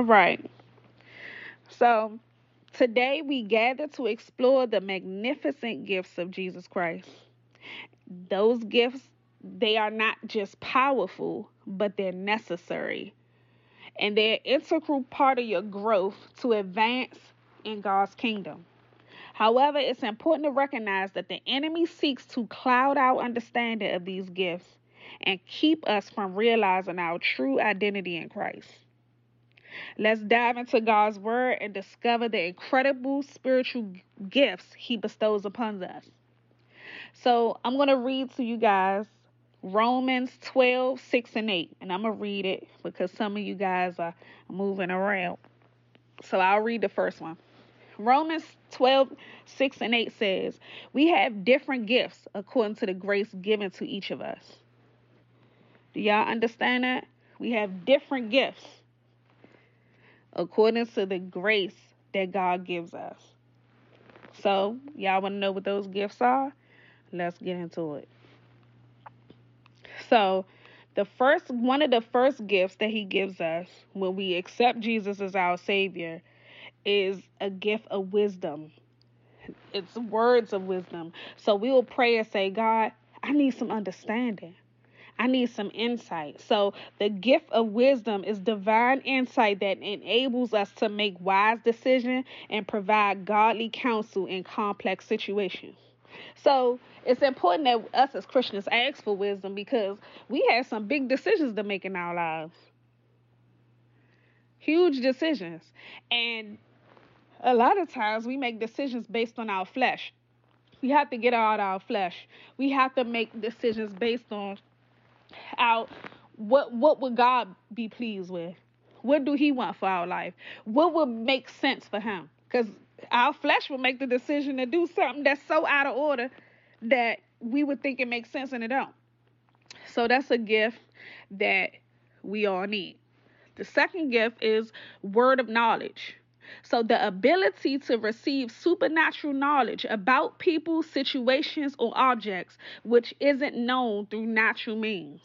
All right. So today we gather to explore the magnificent gifts of Jesus Christ. Those gifts, they are not just powerful, but they're necessary. And they're an integral part of your growth to advance in God's kingdom. However, it's important to recognize that the enemy seeks to cloud our understanding of these gifts and keep us from realizing our true identity in Christ. Let's dive into God's word and discover the incredible spiritual gifts he bestows upon us. So, I'm going to read to you guys Romans 12, 6 and 8. And I'm going to read it because some of you guys are moving around. So, I'll read the first one. Romans 12, 6 and 8 says, We have different gifts according to the grace given to each of us. Do y'all understand that? We have different gifts according to the grace that God gives us. So, y'all want to know what those gifts are? Let's get into it. So, the first one of the first gifts that he gives us when we accept Jesus as our savior is a gift of wisdom. It's words of wisdom. So we will pray and say, God, I need some understanding. I need some insight. So, the gift of wisdom is divine insight that enables us to make wise decisions and provide godly counsel in complex situations. So, it's important that us as Christians ask for wisdom because we have some big decisions to make in our lives. Huge decisions. And a lot of times we make decisions based on our flesh. We have to get out our flesh. We have to make decisions based on out what what would God be pleased with? What do he want for our life? What would make sense for him? Because our flesh will make the decision to do something that's so out of order that we would think it makes sense and it don't. So that's a gift that we all need. The second gift is word of knowledge. So, the ability to receive supernatural knowledge about people, situations, or objects which isn't known through natural means.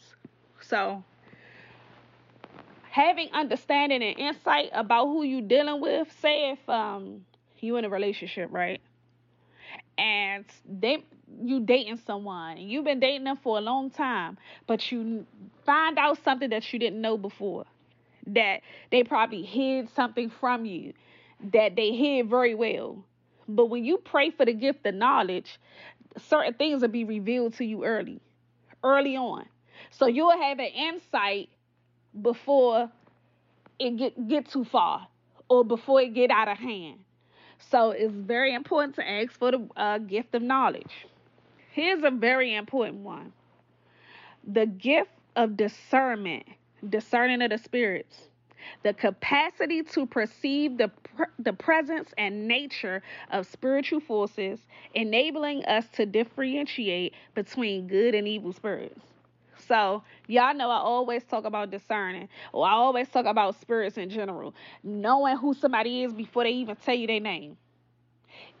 So, having understanding and insight about who you're dealing with, say if um you in a relationship, right? And they you dating someone and you've been dating them for a long time, but you find out something that you didn't know before. That they probably hid something from you that they hid very well. But when you pray for the gift of knowledge, certain things will be revealed to you early, early on. So you'll have an insight before it get get too far or before it get out of hand. So it's very important to ask for the uh, gift of knowledge. Here's a very important one: the gift of discernment, discerning of the spirits the capacity to perceive the, the presence and nature of spiritual forces, enabling us to differentiate between good and evil spirits. So, y'all know I always talk about discerning, or I always talk about spirits in general, knowing who somebody is before they even tell you their name.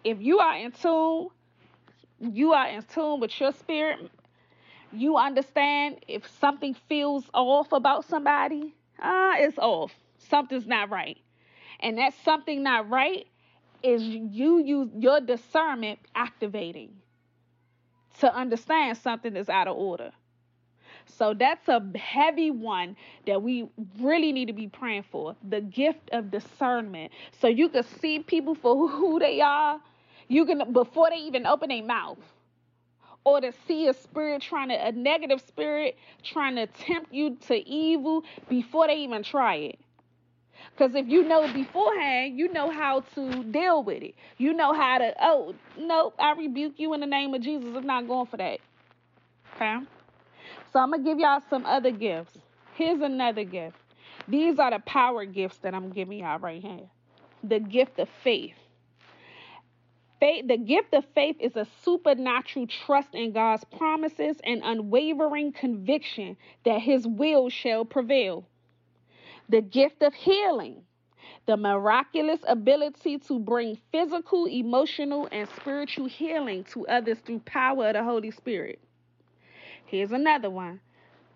If you are in tune, you are in tune with your spirit, you understand if something feels off about somebody, ah, it's off. Something's not right. And that something not right is you use your discernment activating to understand something is out of order. So that's a heavy one that we really need to be praying for the gift of discernment. So you can see people for who they are. You can, before they even open their mouth, or to see a spirit trying to, a negative spirit trying to tempt you to evil before they even try it. Because if you know beforehand, you know how to deal with it. You know how to, oh, nope, I rebuke you in the name of Jesus. I'm not going for that. Okay? So I'm going to give y'all some other gifts. Here's another gift. These are the power gifts that I'm giving y'all right here. The gift of faith. Faith, the gift of faith is a supernatural trust in God's promises and unwavering conviction that his will shall prevail the gift of healing. the miraculous ability to bring physical, emotional, and spiritual healing to others through power of the Holy Spirit. Here's another one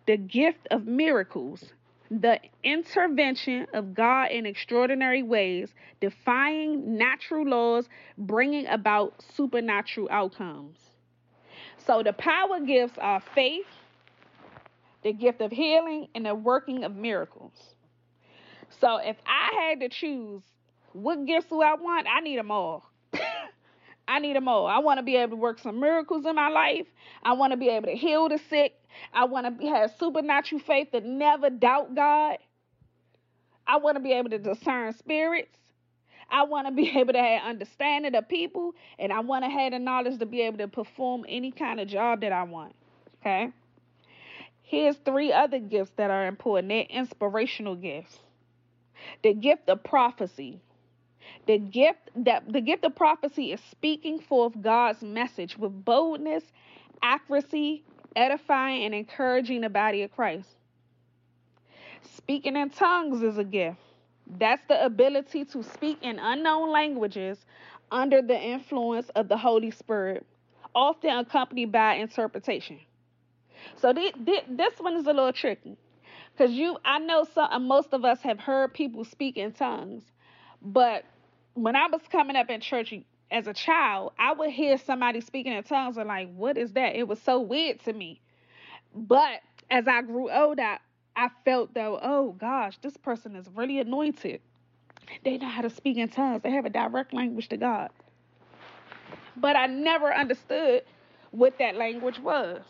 the gift of miracles, the intervention of God in extraordinary ways, defying natural laws, bringing about supernatural outcomes. So the power gifts are faith, the gift of healing, and the working of miracles. So if I had to choose what gifts do I want, I need them all. I need them all. I want to be able to work some miracles in my life. I want to be able to heal the sick. I want to have supernatural faith to never doubt God. I want to be able to discern spirits. I want to be able to have understanding of people, and I want to have the knowledge to be able to perform any kind of job that I want. Okay. Here's three other gifts that are important. They're inspirational gifts. The gift of prophecy. The gift that the gift of prophecy is speaking forth God's message with boldness, accuracy, edifying, and encouraging the body of Christ. Speaking in tongues is a gift. That's the ability to speak in unknown languages under the influence of the Holy Spirit, often accompanied by interpretation. So this, one is a little tricky because you, I know some, most of us have heard people speak in tongues, but when I was coming up in church as a child, I would hear somebody speaking in tongues and like, what is that? It was so weird to me. But as I grew older, I felt though, oh gosh, this person is really anointed. They know how to speak in tongues. They have a direct language to God. But I never understood what that language was.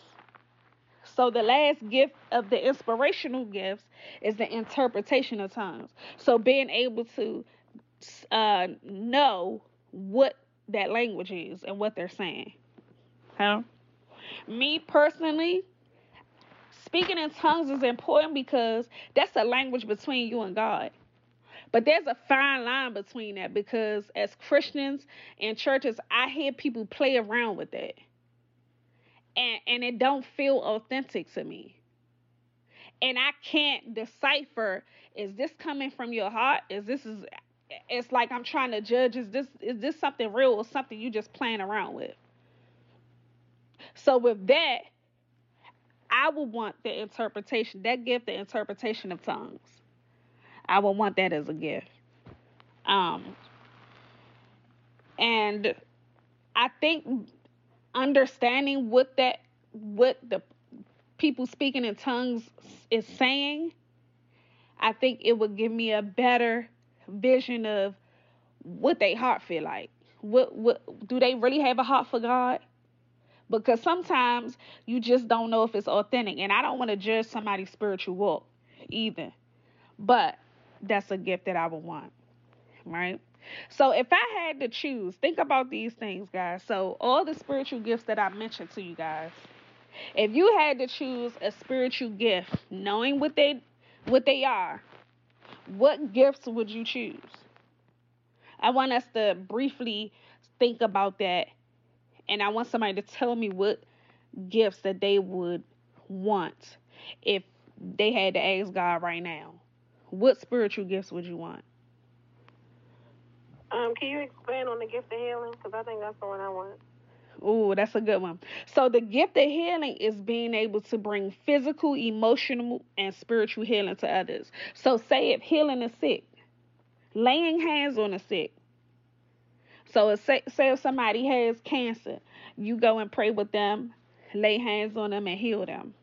So the last gift of the inspirational gifts is the interpretation of tongues. So being able to uh, know what that language is and what they're saying. Huh? Me personally, speaking in tongues is important because that's a language between you and God. But there's a fine line between that because as Christians and churches, I hear people play around with that and and it don't feel authentic to me and i can't decipher is this coming from your heart is this is it's like i'm trying to judge is this is this something real or something you just playing around with? So with that i would want the interpretation that gift the interpretation of tongues. I would want that as a gift. Um and i think understanding what that what the people speaking in tongues is saying, I think it would give me a better vision of what they heart feel like. What what do they really have a heart for God? Because sometimes you just don't know if it's authentic. And I don't want to judge somebody's spiritual walk either. But that's a gift that I would want. Right? So if I had to choose, think about these things, guys. So all the spiritual gifts that I mentioned to you guys, if you had to choose a spiritual gift, knowing what they what they are, what gifts would you choose? I want us to briefly think about that and I want somebody to tell me what gifts that they would want if they had to ask God right now. What spiritual gifts would you want? Um, can you expand on the gift of healing? Because I think that's the one I want. Oh, that's a good one. So the gift of healing is being able to bring physical, emotional, and spiritual healing to others. So say if healing is sick, laying hands on the sick. So say, say if somebody has cancer, you go and pray with them, lay hands on them, and heal them.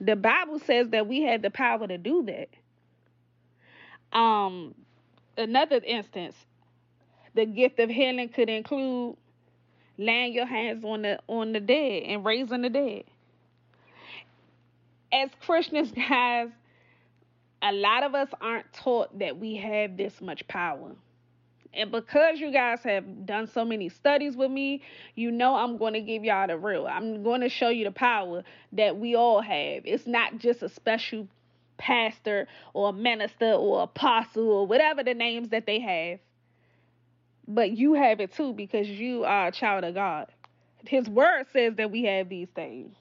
The Bible says that we have the power to do that. Um, another instance, the gift of healing could include laying your hands on the on the dead and raising the dead. As Christians, guys, a lot of us aren't taught that we have this much power. And because you guys have done so many studies with me, you know I'm going to give y'all the real. I'm going to show you the power that we all have. It's not just a special pastor or minister or apostle or whatever the names that they have. But you have it too because you are a child of God. His word says that we have these things.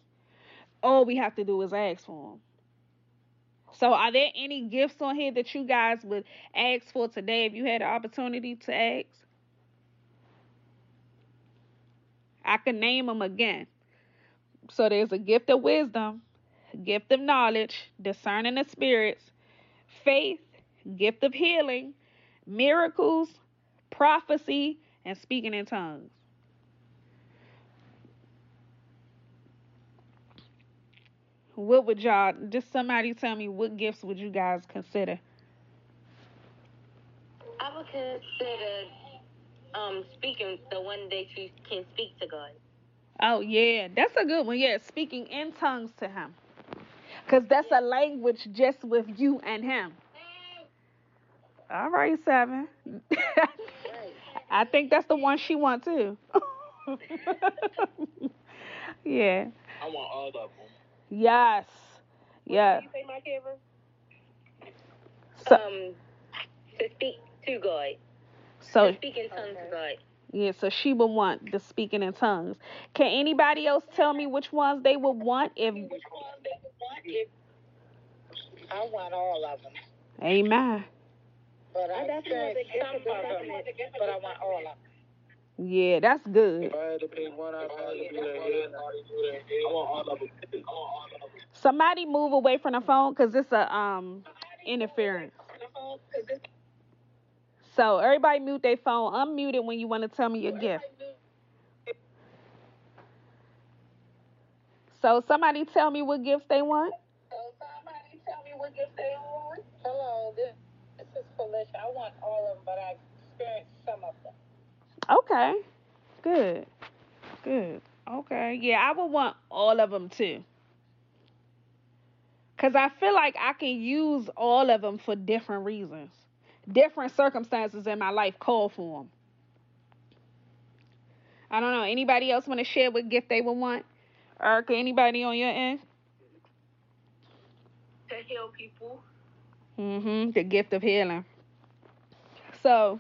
All we have to do is ask for them. So, are there any gifts on here that you guys would ask for today if you had the opportunity to ask? I can name them again. So, there's a gift of wisdom, gift of knowledge, discerning the spirits, faith, gift of healing, miracles, prophecy, and speaking in tongues. What would y'all just somebody tell me what gifts would you guys consider? I would consider um speaking the one that you can speak to God. Oh yeah, that's a good one. Yeah, speaking in tongues to him. Cause that's a language just with you and him. All right, seven. I think that's the one she wants too. yeah. I want all of them. Yes. Yeah. You say my Kevin? So, um to speak to God. so to speak in tongues to God. yeah, so she would want the speaking in tongues. Can anybody else tell me which ones they would want if I want all of them, Amen. But I That's another experienced some of of them, but I want all of them. Yeah, that's good. If I had to pick one, I'd probably do that head. I want all of them. I want all of them. Somebody move away from the phone because it's a um interference. So everybody mute their phone. Unmute it when you want to tell me your gift. So somebody tell me what gifts they want. Hello, this, this. I want all of them, but I experienced some of them. Okay. Good. Good. Okay. Yeah, I would want all of them too. Cuz I feel like I can use all of them for different reasons. Different circumstances in my life call for them. I don't know. Anybody else want to share what gift they would want? Erica, anybody on your end? To heal people. Mm-hmm. The gift of healing. So,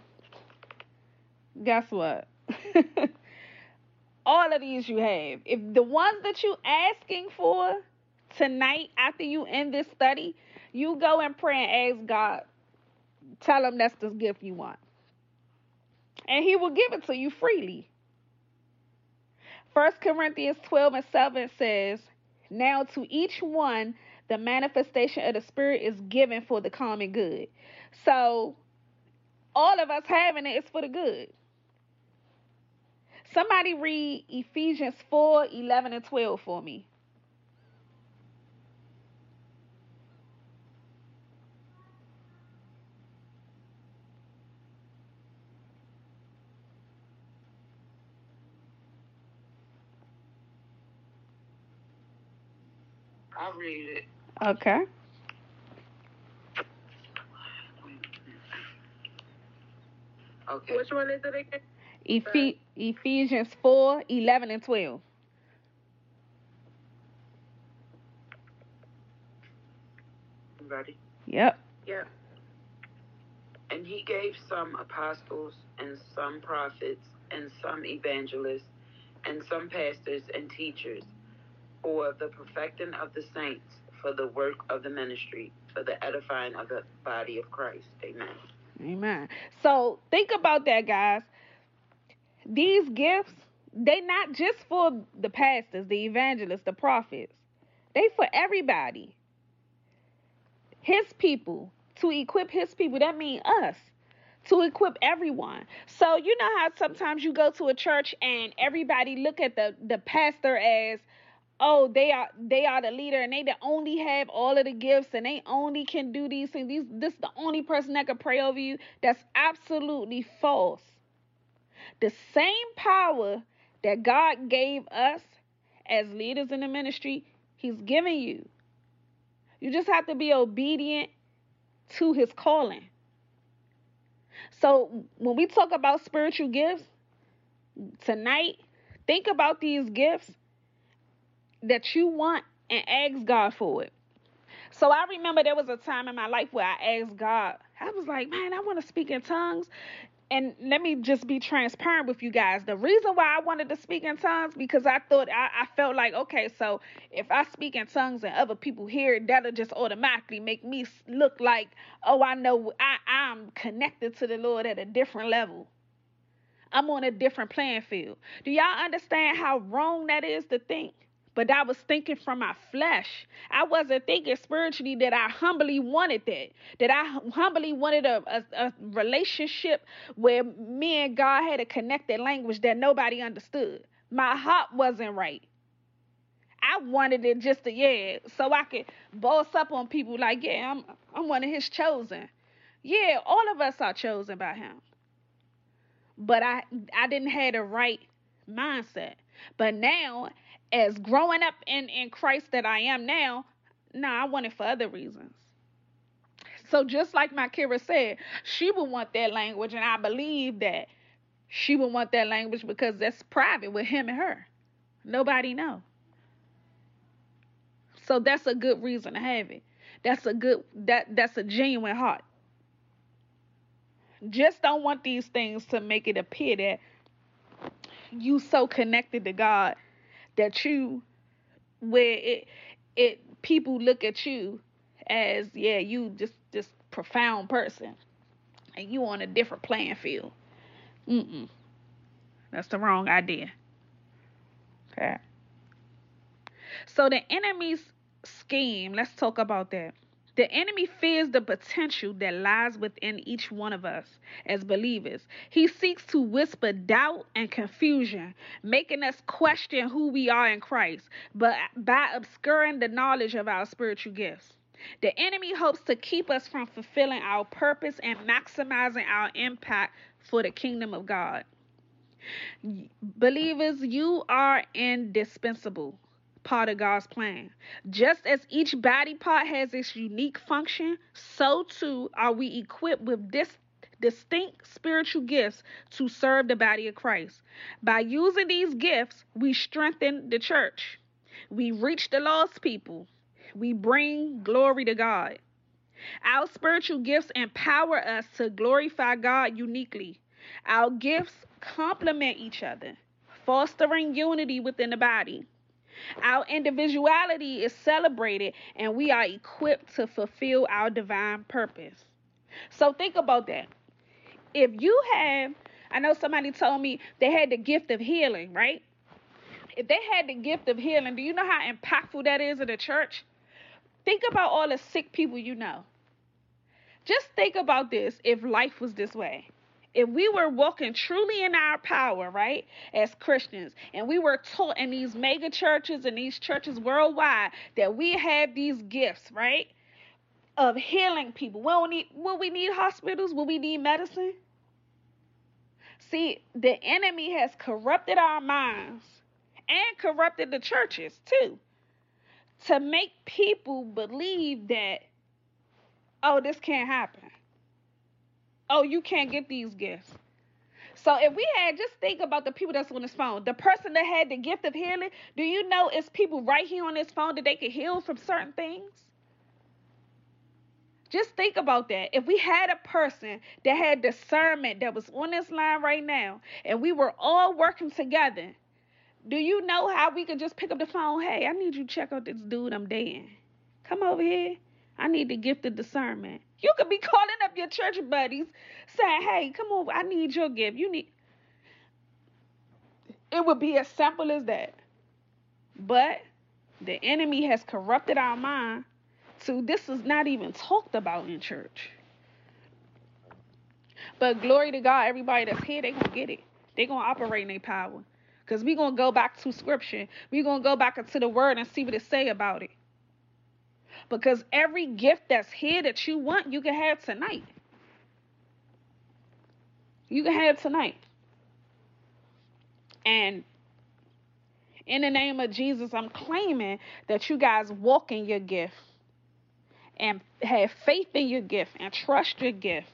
guess what? All of these you have. If the ones that you're asking for tonight after you end this study, you go and pray and ask God. Tell him that's the gift you want. And he will give it to you freely. First Corinthians 12 and 7 says, Now to each one the manifestation of the Spirit is given for the common good. So, all of us having it is for the good. Somebody read Ephesians 4 11 and 12 for me. I read it. Okay. Okay. Which one is it again? Ephe- uh, Ephesians 4 11 and 12. Ready? Yep. Yeah. And he gave some apostles, and some prophets, and some evangelists, and some pastors and teachers, for the perfecting of the saints, for the work of the ministry, for the edifying of the body of Christ. Amen. Amen. So think about that, guys. These gifts, they not just for the pastors, the evangelists, the prophets. They for everybody. His people, to equip his people. That means us. To equip everyone. So you know how sometimes you go to a church and everybody look at the, the pastor as oh they are they are the leader and they the only have all of the gifts and they only can do these things. These this is the only person that can pray over you. That's absolutely false. The same power that god gave us as leaders in the ministry he's giving you. You just have to be obedient to his calling. So when we talk about spiritual gifts tonight think about these gifts that you want and ask God for it. So I remember there was a time in my life where I asked God, I was like, man, I want to speak in tongues. and let me just be transparent with you guys. The reason why I wanted to speak in tongues because I thought I, I felt like okay, so if I speak in tongues and other people hear it, that'll just automatically make me look like oh I know I I'm connected to the Lord at a different level. I'm on a different playing field. Do y'all understand how wrong that is to think? But I was thinking from my flesh. I wasn't thinking spiritually that I humbly wanted that, that I humbly wanted a, a, a, relationship where me and God had a connected language that nobody understood. My heart wasn't right. I wanted it just to, yeah, so I could boss up on people like, yeah, I'm, I'm one of his chosen. Yeah, all of us are chosen by him. But I, I didn't have the right mindset. But now as growing up in, in Christ that I am now, no, nah, I want it for other reasons. So just like my Kira said, she would want that language, and I believe that she would want that language because that's private with him and her. Nobody know. So that's a good reason to have it. That's a good that that's a genuine heart. Just don't want these things to make it appear that you so connected to God that you where it it people look at you as yeah you just this profound person. And you on a different playing field. Mm-mm. that's the wrong idea. Okay. So the enemy's scheme let's talk about that the enemy fears the potential that lies within each one of us as believers. He seeks to whisper doubt and confusion, making us question who we are in Christ, but by obscuring the knowledge of our spiritual gifts. The enemy hopes to keep us from fulfilling our purpose and maximizing our impact for the kingdom of God. Believers, you are indispensable part of God's plan. Just as each body part has its unique function, so too are we equipped with this distinct spiritual gifts to serve the body of Christ. By using these gifts, we strengthen the church. We reach the lost people. We bring glory to God. Our spiritual gifts empower us to glorify God uniquely. Our gifts complement each other, fostering unity within the body. Our individuality is celebrated and we are equipped to fulfill our divine purpose. So think about that. If you have, I know somebody told me they had the gift of healing, right? If they had the gift of healing, do you know how impactful that is in the church? Think about all the sick people you know. Just think about this if life was this way if we were walking truly in our power, right, as Christians, and we were taught in these mega churches and these churches worldwide that we have these gifts, right, of healing people. Will we need, will we need hospitals? Will we need medicine? See, the enemy has corrupted our minds and corrupted the churches too to make people believe that, oh, this can't happen oh, you can't get these gifts. So if we had just think about the people that's on this phone, the person that had the gift of healing, do you know it's people right here on this phone that they can heal from certain things? Just think about that. If we had a person that had discernment that was on this line right now, and we were all working together, do you know how we could just pick up the phone? Hey, I need you to check out this dude I'm dating. Come over here. I need the gift of discernment. You could be calling up your church buddies saying, hey, come on, I need your gift. You need. It would be as simple as that. But the enemy has corrupted our mind so this is not even talked about in church. But glory to God, everybody that's here, they gonna get it. they gonna operate in their power. Because we gonna go back to scripture. we gonna go back into the word and see what it say about it. Because every gift that's here that you want, you can have tonight. You can have tonight. And in the name of Jesus, I'm claiming that you guys walk in your gift and have faith in your gift and trust your gift.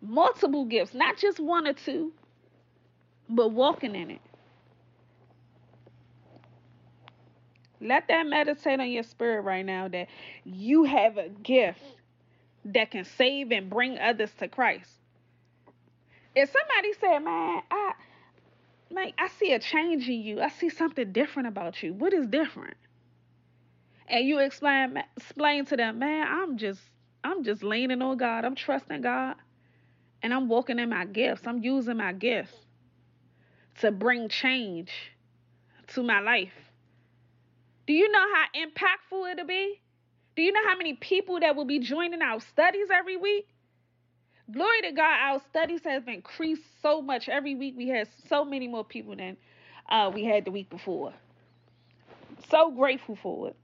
Multiple gifts, not just one or two, but walking in it. Let that meditate on your spirit right now that you have a gift that can save and bring others to Christ. If somebody said, "Man, I, man, I see a change in you. I see something different about you. What is different?" And you explain explain to them, "Man, I'm just I'm just leaning on God. I'm trusting God, and I'm walking in my gifts. I'm using my gifts to bring change to my life." Do you know how impactful it'll be? Do you know how many people that will be joining our studies every week? Glory to God, our studies have increased so much every week. We had so many more people than uh, we had the week before. So grateful for it.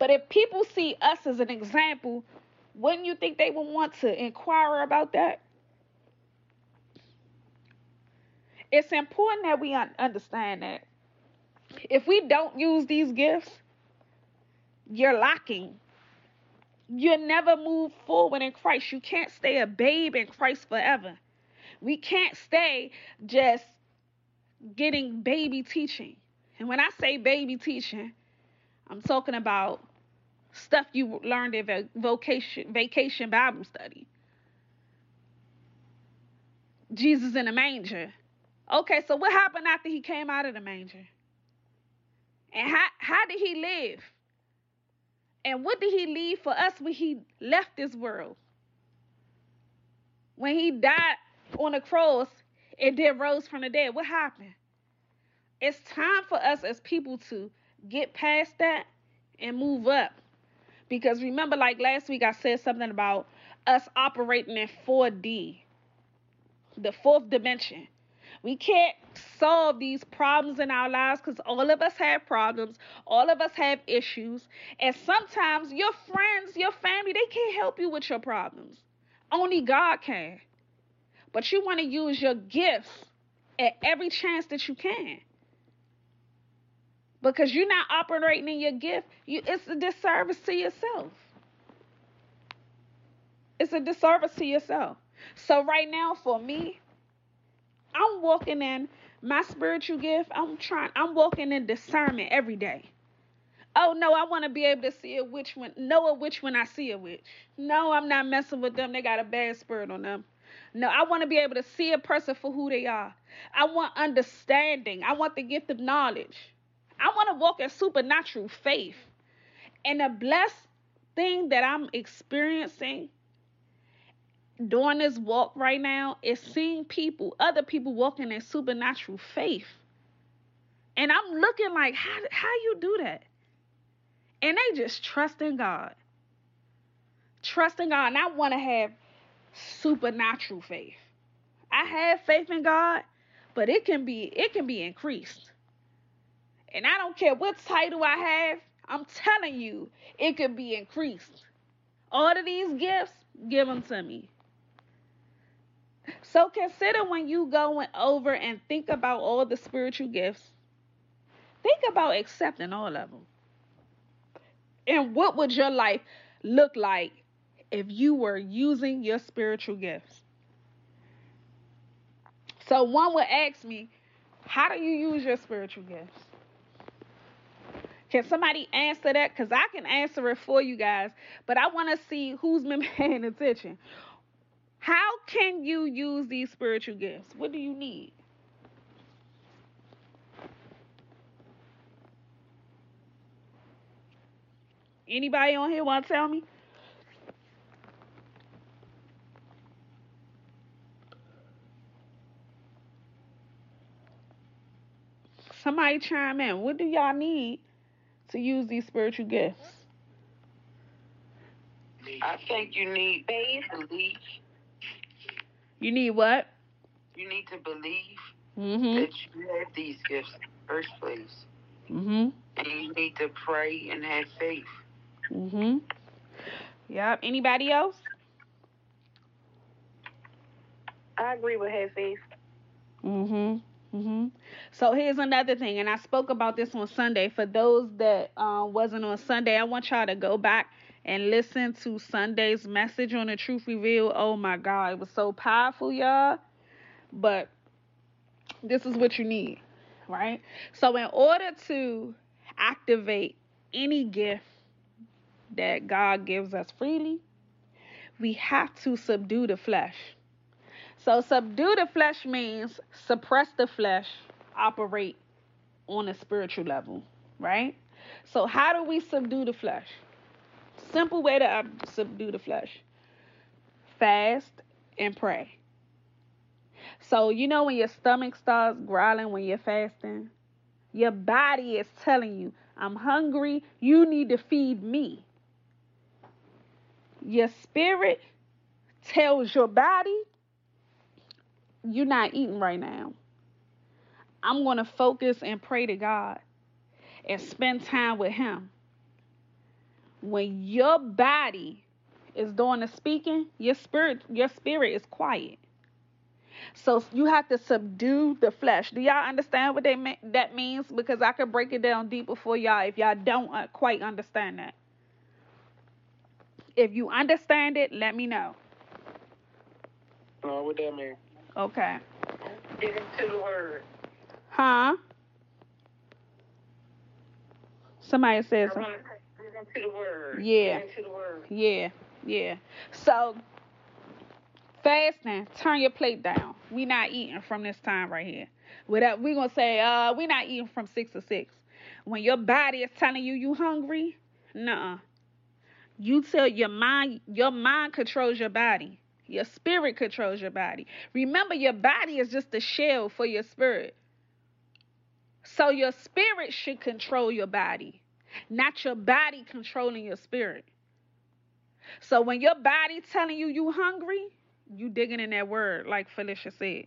But if people see us as an example, wouldn't you think they would want to inquire about that? It's important that we understand that if we don't use these gifts, you're lacking. You'll never move forward in Christ. You can't stay a babe in Christ forever. We can't stay just getting baby teaching. And when I say baby teaching, I'm talking about stuff you learned in vocation, vacation Bible study. Jesus in the manger. Okay, so what happened after he came out of the manger? And how, how did he live? And what did he leave for us when he left this world? When he died on the cross and then rose from the dead, what happened? It's time for us as people to get past that and move up. Because remember, like last week, I said something about us operating in 4D, the fourth dimension. We can't solve these problems in our lives because all of us have problems, all of us have issues, and sometimes your friends, your family, they can't help you with your problems. Only God can. But you want to use your gifts at every chance that you can. Because you're not operating in your gift, you, it's a disservice to yourself. It's a disservice to yourself. So, right now, for me, I'm walking in my spiritual gift. I'm trying, I'm walking in discernment every day. Oh no, I want to be able to see a witch when know a witch when I see a witch. No, I'm not messing with them. They got a bad spirit on them. No, I want to be able to see a person for who they are. I want understanding. I want the gift of knowledge. I want to walk in supernatural faith. And the blessed thing that I'm experiencing during this walk right now is seeing people, other people walking in supernatural faith. And I'm looking like, how, how you do that? And they just trust in God. Trust in God. And I want to have supernatural faith. I have faith in God, but it can be it can be increased. And I don't care what title I have, I'm telling you, it could be increased. All of these gifts, give them to me. So consider when you going over and think about all the spiritual gifts, think about accepting all of them. And what would your life look like if you were using your spiritual gifts? So one would ask me, how do you use your spiritual gifts? Can somebody answer that? Because I can answer it for you guys, but I want to see who's been paying attention. How can you use these spiritual gifts? What do you need? Anybody on here want to tell me? Somebody chime in. What do y'all need to use these spiritual gifts? I think you need faith, and belief, you need what? You need to believe mm-hmm. that you have these gifts in the first place. Mm-hmm. And you need to pray and have faith. Mm-hmm. Yep. Anybody else? I agree with have faith. Mm-hmm. Mm-hmm. So here's another thing, and I spoke about this on Sunday. For those that uh, wasn't on Sunday, I want y'all to go back and listen to Sunday's message on the Truth Revealed. Oh my God, it was so powerful, y'all. But this is what you need, right? So, in order to activate any gift that God gives us freely, we have to subdue the flesh. So subdue the flesh means suppress the flesh, operate on a spiritual level, right? So how do we subdue the flesh? Simple way to uh, subdue the flesh. Fast and pray. So you know when your stomach starts growling when you're fasting, your body is telling you, I'm hungry, you need to feed me. Your spirit tells your body, you're not eating right now. I'm going to focus and pray to God and spend time with Him. When your body is doing the speaking, your spirit, your spirit is quiet. So you have to subdue the flesh. Do y'all understand what they that means? Because I could break it down deeper for y'all if y'all don't uh, quite understand that. If you understand it, let me know. No, what that mean? Okay. Get into the word. Huh? Somebody says Get into the word. Yeah. Into the word. Yeah, yeah. So fasting, turn your plate down. We not eating from this time right here. Without we gonna say, uh, we not eating from six to six. When your body is telling you you hungry, nah. You tell your mind, your mind controls your body. Your spirit controls your body. Remember, your body is just a shell for your spirit. So your spirit should control your body, not your body controlling your spirit. So when your body telling you you hungry, you digging in that word, like Felicia said.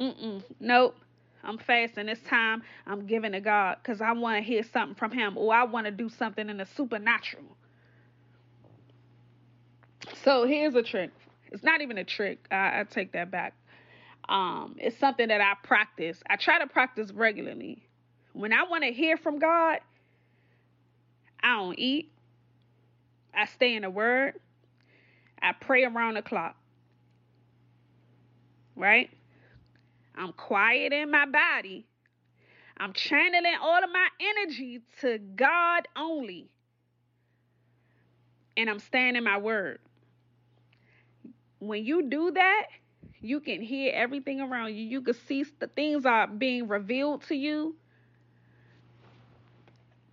Mm-mm. Nope. I'm fasting this time. I'm giving to God because I want to hear something from Him, or I want to do something in the supernatural. So here's a trick. It's not even a trick. I, I take that back. Um, it's something that I practice. I try to practice regularly. When I want to hear from God, I don't eat. I stay in the Word. I pray around the clock. Right? I'm quiet in my body. I'm channeling all of my energy to God only. And I'm staying in my word. When you do that, you can hear everything around you. You can see the things are being revealed to you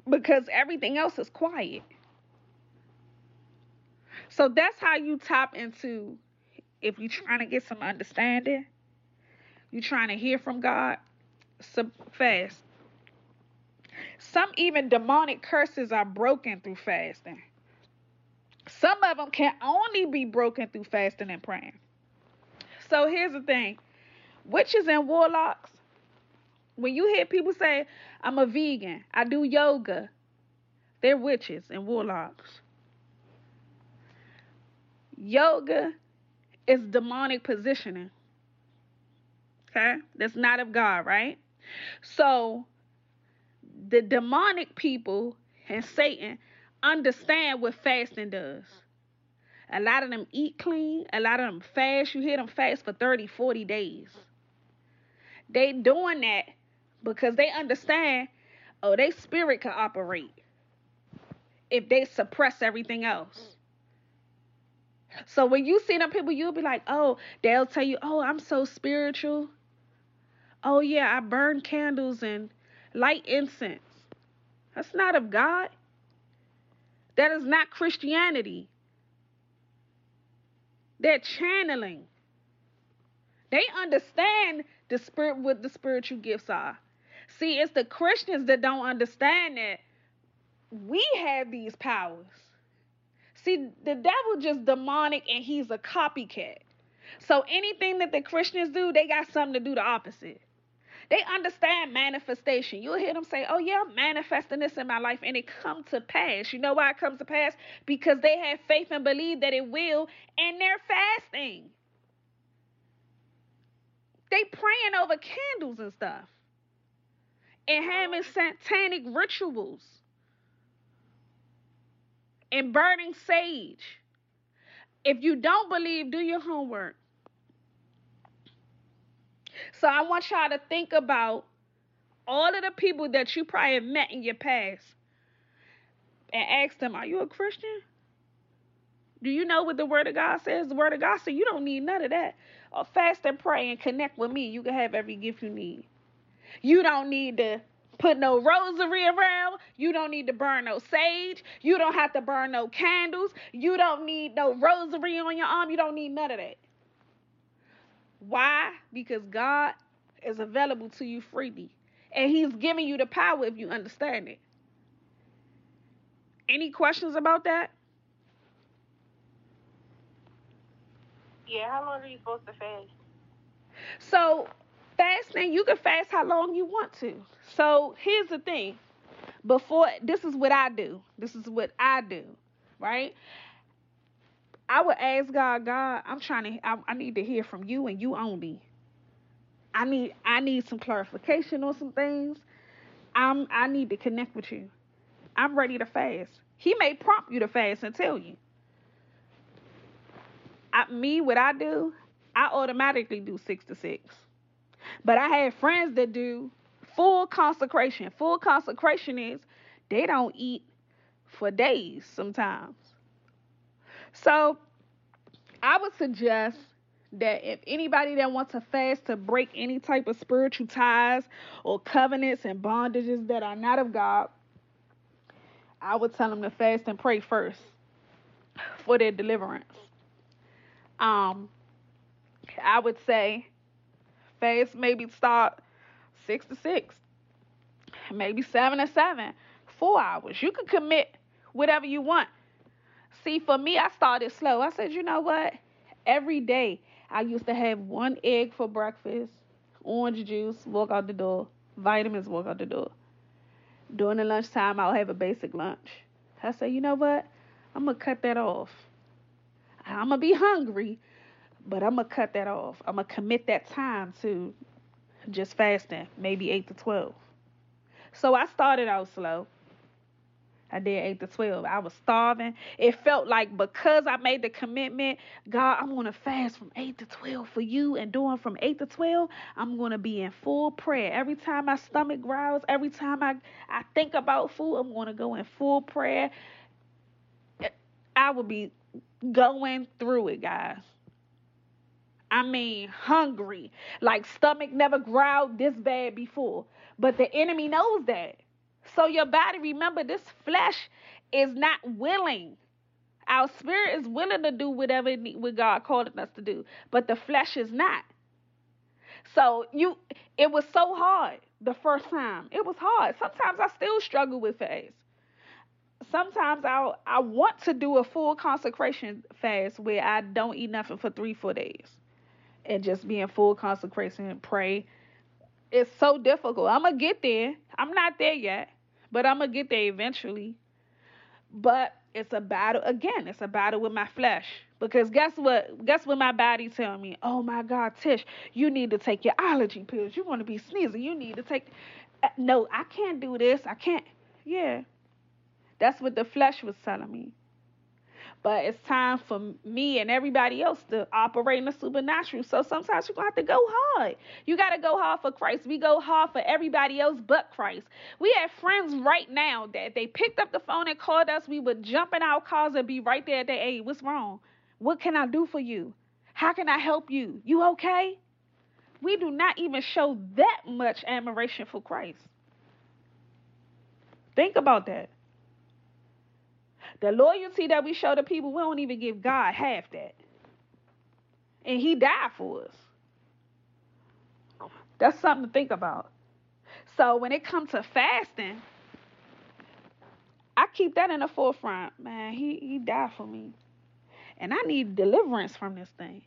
because everything else is quiet. So that's how you tap into if you're trying to get some understanding, you're trying to hear from God, so fast. Some even demonic curses are broken through fasting. Some of them can only be broken through fasting and praying. So here's the thing witches and warlocks, when you hear people say, I'm a vegan, I do yoga, they're witches and warlocks. Yoga is demonic positioning. Okay? That's not of God, right? So the demonic people and Satan understand what fasting does. A lot of them eat clean. A lot of them fast. You hear them fast for 30, 40 days. They doing that because they understand, oh, their spirit can operate if they suppress everything else. So when you see them people, you'll be like, oh, they'll tell you, oh, I'm so spiritual. Oh, yeah, I burn candles and light incense. That's not of God. That is not Christianity. They're channeling. They understand the spirit what the spiritual gifts are. See, it's the Christians that don't understand that we have these powers. See, the devil just demonic and he's a copycat. So anything that the Christians do, they got something to do the opposite. They understand manifestation. You'll hear them say, Oh, yeah, I'm manifesting this in my life, and it comes to pass. You know why it comes to pass? Because they have faith and believe that it will, and they're fasting. They praying over candles and stuff. And having satanic rituals. And burning sage. If you don't believe, do your homework. So I want y'all to think about all of the people that you probably have met in your past and ask them, Are you a Christian? Do you know what the word of God says? The word of God says you don't need none of that. Or fast and pray and connect with me. You can have every gift you need. You don't need to put no rosary around. You don't need to burn no sage. You don't have to burn no candles. You don't need no rosary on your arm. You don't need none of that. Why? Because God is available to you freely. And He's giving you the power if you understand it. Any questions about that? Yeah, how long are you supposed to fast? So, fasting, you can fast how long you want to. So, here's the thing. Before, this is what I do. This is what I do, right? I would ask God, God, I'm trying to, I, I need to hear from you and you only. I need, I need some clarification on some things. I'm, I need to connect with you. I'm ready to fast. He may prompt you to fast and tell you. I, me, what I do, I automatically do six to six. But I have friends that do full consecration. Full consecration is they don't eat for days sometimes. So I would suggest that if anybody that wants to fast to break any type of spiritual ties or covenants and bondages that are not of God, I would tell them to fast and pray first for their deliverance. Um, I would say fast maybe start six to six, maybe seven to seven, four hours. You can commit whatever you want. See, for me, I started slow. I said, you know what? Every day I used to have one egg for breakfast, orange juice, walk out the door, vitamins, walk out the door. During the lunchtime, I'll have a basic lunch. I said, you know what? I'm going to cut that off. I'm going to be hungry, but I'm to cut that off. I'm to commit that time to just fasting, maybe 8 to 12. So I started out slow. I did 8 to 12. I was starving. It felt like because I made the commitment, God, I'm going to fast from 8 to 12 for you. And doing from 8 to 12, I'm going to be in full prayer. Every time my stomach growls, every time I, I think about food, I'm going to go in full prayer. I will be going through it, guys. I mean, hungry. Like stomach never growled this bad before. But the enemy knows that. So your body, remember, this flesh is not willing. Our spirit is willing to do whatever what God called us to do, but the flesh is not. So you, it was so hard the first time. It was hard. Sometimes I still struggle with fast. Sometimes I I want to do a full consecration fast where I don't eat nothing for three four days, and just be in full consecration and pray. It's so difficult. I'm gonna get there. I'm not there yet but I'm gonna get there eventually. But it's a battle again. It's a battle with my flesh because guess what? Guess what my body tell me? Oh my God, Tish, you need to take your allergy pills. You want to be sneezing. You need to take. Uh, no, I can't do this. I can't. Yeah, that's what the flesh was telling me. But it's time for me and everybody else to operate in the supernatural. So sometimes you're going to have to go hard. You got to go hard for Christ. We go hard for everybody else but Christ. We have friends right now that they picked up the phone and called us. We would jump in our cars and be right there at their aid. What's wrong? What can I do for you? How can I help you? You okay? We do not even show that much admiration for Christ. Think about that. The loyalty that we show to people, we don't even give God half that. And He died for us. That's something to think about. So when it comes to fasting, I keep that in the forefront. Man, he, he died for me. And I need deliverance from this thing.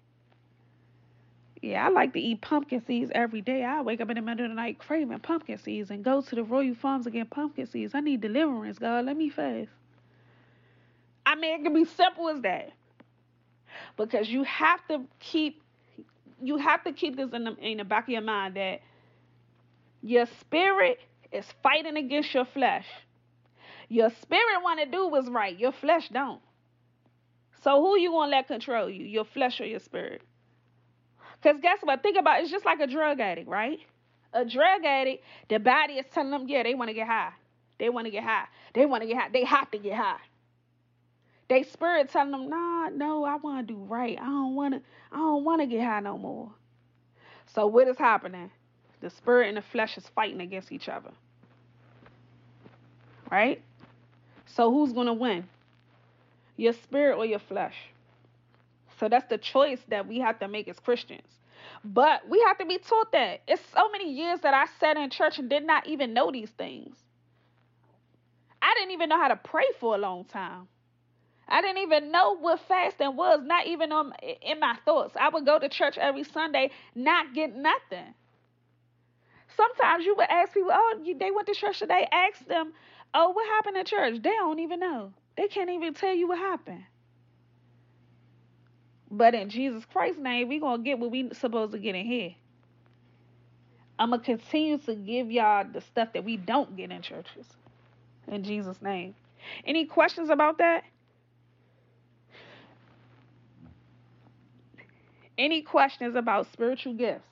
Yeah, I like to eat pumpkin seeds every day. I wake up in the middle of the night craving pumpkin seeds and go to the Royal Farms and get pumpkin seeds. I need deliverance, God. Let me fast. I mean, it can be simple as that. Because you have to keep you have to keep this in the in the back of your mind that your spirit is fighting against your flesh. Your spirit want to do what's right. Your flesh don't. So who you gonna let control you? Your flesh or your spirit? Because guess what? Think about it. it's just like a drug addict, right? A drug addict, the body is telling them, yeah, they want to get high. They want to get high. They want to get high. They have to get high. They spirit telling them, nah, no, I want to do right. I don't want to. I don't want to get high no more. So what is happening? The spirit and the flesh is fighting against each other. Right? So who's gonna win? Your spirit or your flesh? So that's the choice that we have to make as Christians. But we have to be taught that. It's so many years that I sat in church and did not even know these things. I didn't even know how to pray for a long time. I didn't even know what fasting was, not even on, in my thoughts. I would go to church every Sunday, not get nothing. Sometimes you would ask people, oh, they went to church today. Ask them, oh, what happened at church? They don't even know. They can't even tell you what happened. But in Jesus Christ's name, we're going to get what we supposed to get in here. I'm going to continue to give y'all the stuff that we don't get in churches. In Jesus' name. Any questions about that? Any questions about spiritual gifts?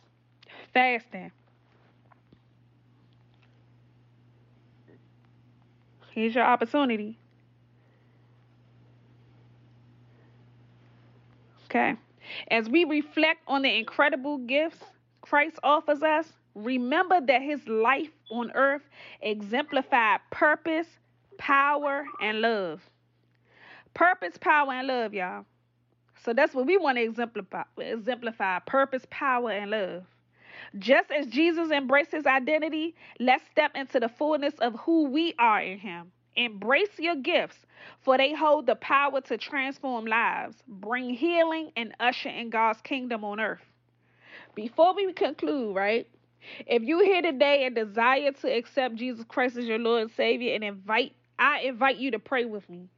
Fasting. Here's your opportunity. Okay. As we reflect on the incredible gifts Christ offers us, remember that his life on earth exemplified purpose, power, and love. Purpose, power, and love, y'all. So that's what we want to exemplify, exemplify purpose, power, and love. Just as Jesus embraced his identity, let's step into the fullness of who we are in him. Embrace your gifts, for they hold the power to transform lives, bring healing, and usher in God's kingdom on earth. Before we conclude, right? If you here today and desire to accept Jesus Christ as your Lord and Savior, and invite, I invite you to pray with me.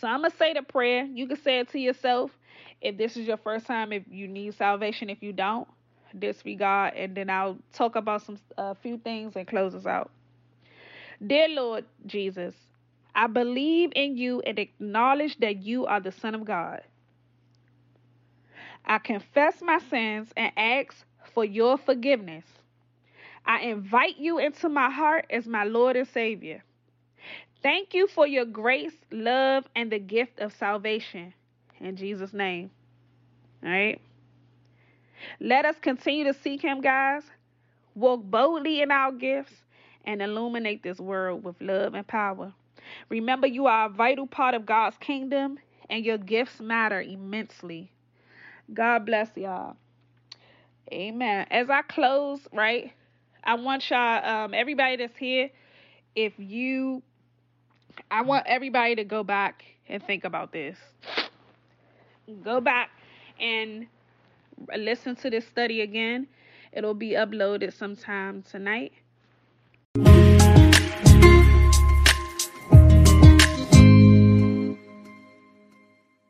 So I'm gonna say the prayer. You can say it to yourself. If this is your first time, if you need salvation, if you don't, disregard, and then I'll talk about some a uh, few things and close us out. Dear Lord Jesus, I believe in you and acknowledge that you are the Son of God. I confess my sins and ask for your forgiveness. I invite you into my heart as my Lord and Savior. Thank you for your grace, love, and the gift of salvation. In Jesus' name. All right. Let us continue to seek Him, guys. Walk boldly in our gifts and illuminate this world with love and power. Remember, you are a vital part of God's kingdom, and your gifts matter immensely. God bless y'all. Amen. As I close, right, I want y'all, um, everybody that's here, if you, I want everybody to go back and think about this. Go back and listen to this study again. It'll be uploaded sometime tonight